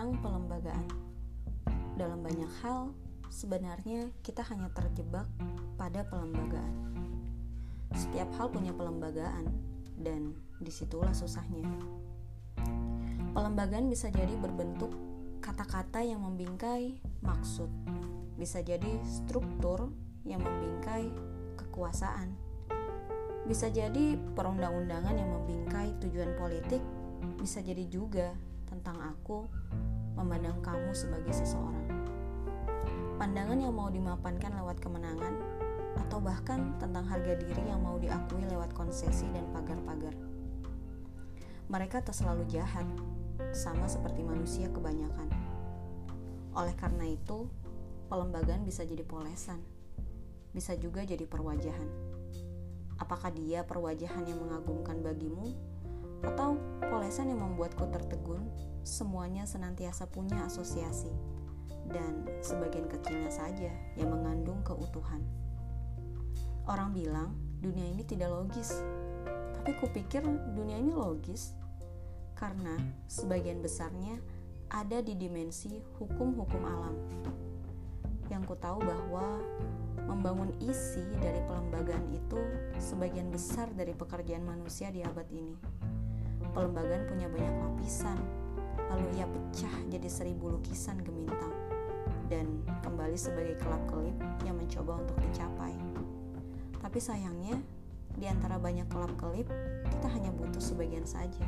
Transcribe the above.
tentang pelembagaan. Dalam banyak hal, sebenarnya kita hanya terjebak pada pelembagaan. Setiap hal punya pelembagaan, dan di situlah susahnya. Pelembagaan bisa jadi berbentuk kata-kata yang membingkai maksud, bisa jadi struktur yang membingkai kekuasaan, bisa jadi perundang-undangan yang membingkai tujuan politik, bisa jadi juga tentang aku memandang kamu sebagai seseorang. Pandangan yang mau dimapankan lewat kemenangan, atau bahkan tentang harga diri yang mau diakui lewat konsesi dan pagar-pagar. Mereka tak selalu jahat, sama seperti manusia kebanyakan. Oleh karena itu, pelembagaan bisa jadi polesan, bisa juga jadi perwajahan. Apakah dia perwajahan yang mengagumkan bagimu, atau polesan yang membuatku tertegun semuanya senantiasa punya asosiasi, dan sebagian kecilnya saja yang mengandung keutuhan. Orang bilang dunia ini tidak logis, tapi kupikir dunia ini logis karena sebagian besarnya ada di dimensi hukum-hukum alam. Yang ku tahu bahwa membangun isi dari pelembagaan itu sebagian besar dari pekerjaan manusia di abad ini. Pelembagaan punya banyak lapisan, lalu ia pecah jadi seribu lukisan gemintang dan kembali sebagai kelap-kelip yang mencoba untuk dicapai. Tapi sayangnya, di antara banyak kelap-kelip, kita hanya butuh sebagian saja.